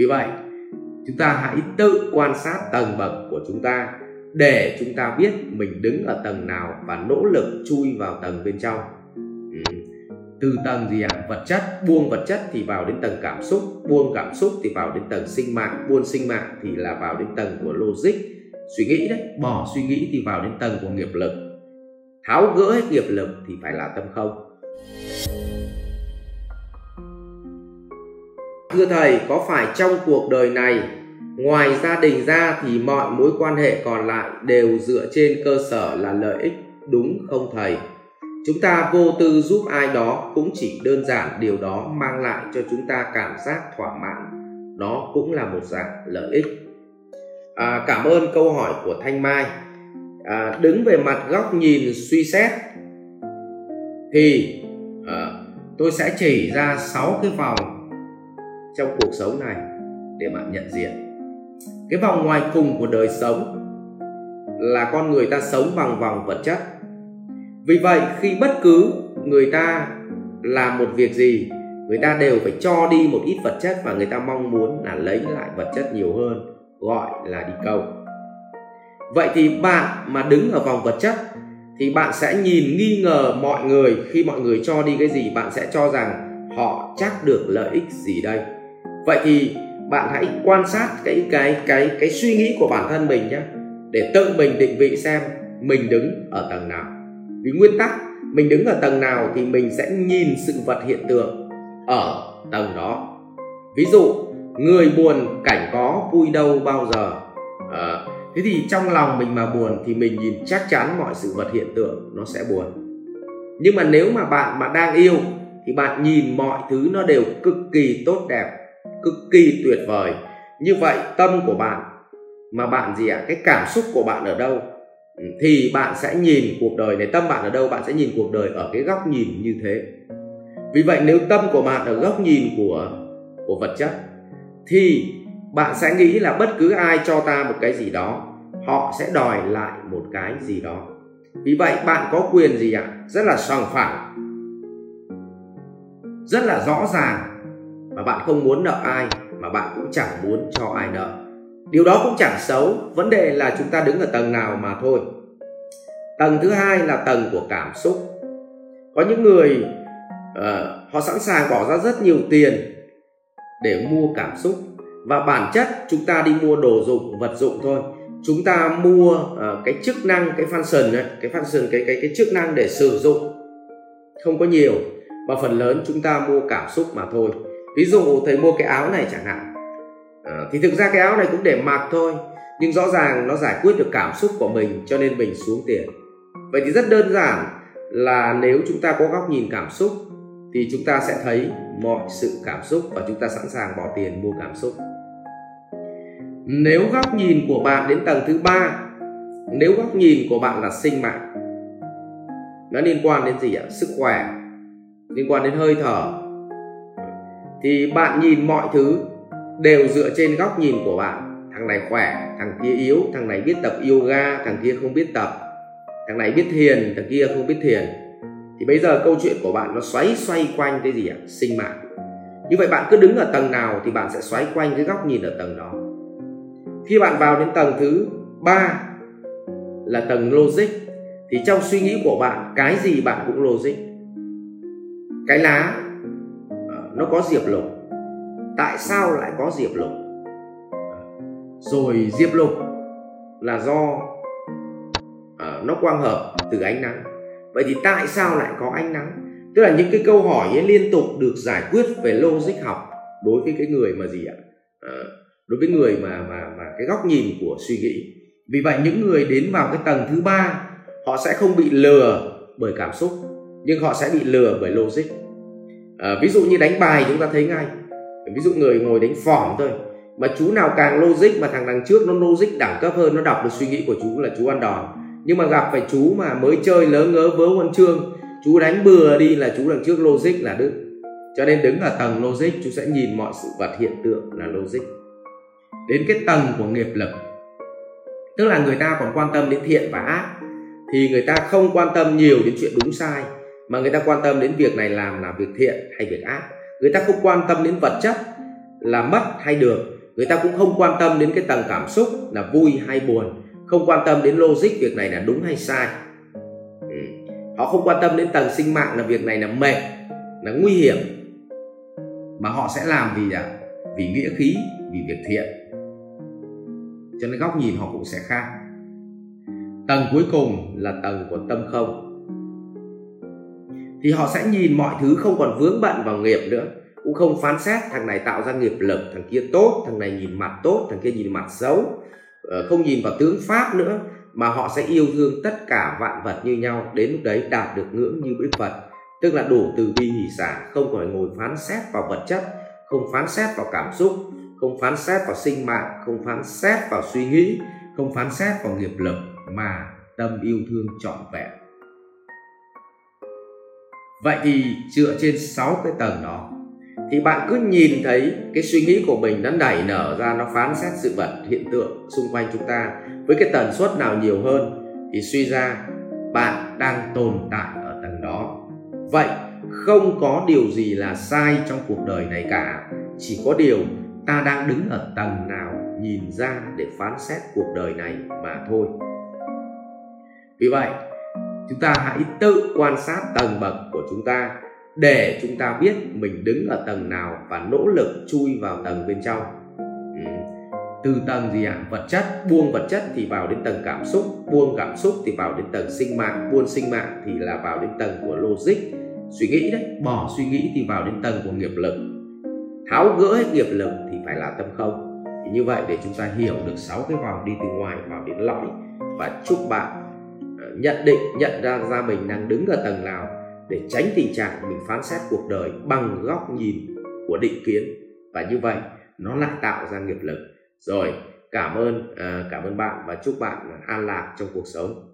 vì vậy, chúng ta hãy tự quan sát tầng bậc của chúng ta để chúng ta biết mình đứng ở tầng nào và nỗ lực chui vào tầng bên trong ừ. từ tầng gì ạ à? vật chất, buông vật chất thì vào đến tầng cảm xúc, buông cảm xúc thì vào đến tầng sinh mạng, buông sinh mạng thì là vào đến tầng của logic, suy nghĩ đấy bỏ suy nghĩ thì vào đến tầng của nghiệp lực tháo gỡ hết nghiệp lực thì phải là tâm không thưa thầy có phải trong cuộc đời này ngoài gia đình ra thì mọi mối quan hệ còn lại đều dựa trên cơ sở là lợi ích đúng không thầy? Chúng ta vô tư giúp ai đó cũng chỉ đơn giản điều đó mang lại cho chúng ta cảm giác thỏa mãn. Đó cũng là một dạng lợi ích. À, cảm ơn câu hỏi của thanh mai. À, đứng về mặt góc nhìn suy xét thì à, tôi sẽ chỉ ra 6 cái vòng trong cuộc sống này để bạn nhận diện. Cái vòng ngoài cùng của đời sống là con người ta sống bằng vòng vật chất. Vì vậy, khi bất cứ người ta làm một việc gì, người ta đều phải cho đi một ít vật chất và người ta mong muốn là lấy lại vật chất nhiều hơn, gọi là đi cầu vậy thì bạn mà đứng ở vòng vật chất thì bạn sẽ nhìn nghi ngờ mọi người. Khi mọi người cho đi cái gì, bạn sẽ cho rằng họ chắc được lợi ích gì đây? Vậy thì bạn hãy quan sát cái cái cái cái suy nghĩ của bản thân mình nhé để tự mình định vị xem mình đứng ở tầng nào. Vì nguyên tắc mình đứng ở tầng nào thì mình sẽ nhìn sự vật hiện tượng ở tầng đó. Ví dụ người buồn cảnh có vui đâu bao giờ. À, thế thì trong lòng mình mà buồn thì mình nhìn chắc chắn mọi sự vật hiện tượng nó sẽ buồn. Nhưng mà nếu mà bạn mà đang yêu thì bạn nhìn mọi thứ nó đều cực kỳ tốt đẹp cực kỳ tuyệt vời. Như vậy, tâm của bạn, mà bạn gì ạ? À? cái cảm xúc của bạn ở đâu? Ừ, thì bạn sẽ nhìn cuộc đời này, tâm bạn ở đâu, bạn sẽ nhìn cuộc đời ở cái góc nhìn như thế. Vì vậy, nếu tâm của bạn ở góc nhìn của của vật chất, thì bạn sẽ nghĩ là bất cứ ai cho ta một cái gì đó, họ sẽ đòi lại một cái gì đó. Vì vậy, bạn có quyền gì ạ? Rất là sòng phẳng. Rất là rõ ràng mà bạn không muốn nợ ai mà bạn cũng chẳng muốn cho ai nợ. Điều đó cũng chẳng xấu vấn đề là chúng ta đứng ở tầng nào mà thôi. Tầng thứ hai là tầng của cảm xúc. Có những người uh, họ sẵn sàng bỏ ra rất nhiều tiền để mua cảm xúc. Và bản chất chúng ta đi mua đồ dụng vật dụng thôi. Chúng ta mua uh, cái chức năng cái function ấy, cái function cái cái cái chức năng để sử dụng. Không có nhiều và phần lớn chúng ta mua cảm xúc mà thôi ví dụ thầy mua cái áo này chẳng hạn. À, thì thực ra cái áo này cũng để mặc thôi nhưng rõ ràng nó giải quyết được cảm xúc của mình cho nên mình xuống tiền. Vậy thì rất đơn giản là nếu chúng ta có góc nhìn cảm xúc thì chúng ta sẽ thấy mọi sự cảm xúc và chúng ta sẵn sàng bỏ tiền mua cảm xúc. Nếu góc nhìn của bạn đến tầng thứ ba nếu góc nhìn của bạn là sinh mạng nó liên quan đến gì ạ? Sức khỏe liên quan đến hơi thở thì bạn nhìn mọi thứ đều dựa trên góc nhìn của bạn. Thằng này khỏe, thằng kia yếu, thằng này biết tập yoga, thằng kia không biết tập. Thằng này biết thiền, thằng kia không biết thiền. Thì bây giờ câu chuyện của bạn nó xoáy xoay quanh cái gì ạ? Sinh mạng. Như vậy bạn cứ đứng ở tầng nào thì bạn sẽ xoáy quanh cái góc nhìn ở tầng đó. Khi bạn vào đến tầng thứ ba là tầng logic, thì trong suy nghĩ của bạn, cái gì bạn cũng logic? Cái lá nó có diệp lục. Tại sao lại có diệp lục? Rồi diệp lục là do uh, nó quang hợp từ ánh nắng. Vậy thì tại sao lại có ánh nắng? Tức là những cái câu hỏi ấy liên tục được giải quyết về logic học đối với cái người mà gì ạ? À, đối với người mà mà mà cái góc nhìn của suy nghĩ. Vì vậy những người đến vào cái tầng thứ ba họ sẽ không bị lừa bởi cảm xúc nhưng họ sẽ bị lừa bởi logic à, ví dụ như đánh bài chúng ta thấy ngay. Ví dụ người ngồi đánh phỏng thôi. Mà chú nào càng logic mà thằng đằng trước nó logic đẳng cấp hơn nó đọc được suy nghĩ của chú là chú ăn đòn. Nhưng mà gặp phải chú mà mới chơi lớ ngớ vớ huân chương chú đánh bừa đi là chú đằng trước logic là đức cho nên đứng ở tầng logic chú sẽ nhìn mọi sự vật hiện tượng là logic. Đến cái tầng của nghiệp lực tức là người ta còn quan tâm đến thiện và ác thì người ta không quan tâm nhiều đến chuyện đúng sai mà người ta quan tâm đến việc này làm là việc thiện hay việc ác. Người ta không quan tâm đến vật chất là mất hay được. Người ta cũng không quan tâm đến cái tầng cảm xúc là vui hay buồn. Không quan tâm đến logic việc này là đúng hay sai. Ừ. họ không quan tâm đến tầng sinh mạng là việc này là mệt, là nguy hiểm. Mà họ sẽ làm vì là vì nghĩa khí, vì việc thiện. Cho nên góc nhìn họ cũng sẽ khác. Tầng cuối cùng là tầng của tâm không thì họ sẽ nhìn mọi thứ không còn vướng bận vào nghiệp nữa, cũng không phán xét thằng này tạo ra nghiệp lực, thằng kia tốt, thằng này nhìn mặt tốt, thằng kia nhìn mặt xấu ờ, không nhìn vào tướng pháp nữa, mà họ sẽ yêu thương tất cả vạn vật như nhau, đến lúc đấy đạt được ngưỡng như đức phật. Tức là đủ từ bi hỷ xả, không phải ngồi phán xét vào vật chất, không phán xét vào cảm xúc, không phán xét vào sinh mạng, không phán xét vào suy nghĩ, không phán xét vào nghiệp lực mà tâm yêu thương trọn vẹn vậy thì dựa trên 6 cái tầng đó, thì bạn cứ nhìn thấy cái suy nghĩ của mình nó nảy nở ra, nó phán xét sự vật, hiện tượng xung quanh chúng ta với cái tần suất nào nhiều hơn, thì suy ra bạn đang tồn tại ở tầng đó. Vậy không có điều gì là sai trong cuộc đời này cả, chỉ có điều ta đang đứng ở tầng nào nhìn ra để phán xét cuộc đời này mà thôi. Vì vậy chúng ta hãy tự quan sát tầng bậc của chúng ta để chúng ta biết mình đứng ở tầng nào và nỗ lực chui vào tầng bên trong. Ừ. từ tầng gì ạ? À? vật chất. Buông vật chất thì vào đến tầng cảm xúc. Buông cảm xúc thì vào đến tầng sinh mạng. Buông sinh mạng thì là vào đến tầng của logic. Suy nghĩ đấy. Bỏ suy nghĩ thì vào đến tầng của nghiệp lực. Tháo gỡ hết nghiệp lực thì phải là tâm không. Thì như vậy để chúng ta hiểu được sáu cái vòng đi từ ngoài vào đến lõi và chúc bạn nhận định, nhận ra ra mình đang đứng ở tầng nào để tránh tình trạng mình phán xét cuộc đời bằng góc nhìn của định kiến. Và như vậy, nó lại tạo ra nghiệp lực. Rồi, cảm ơn ờ, cảm ơn bạn và chúc bạn an lạc trong cuộc sống.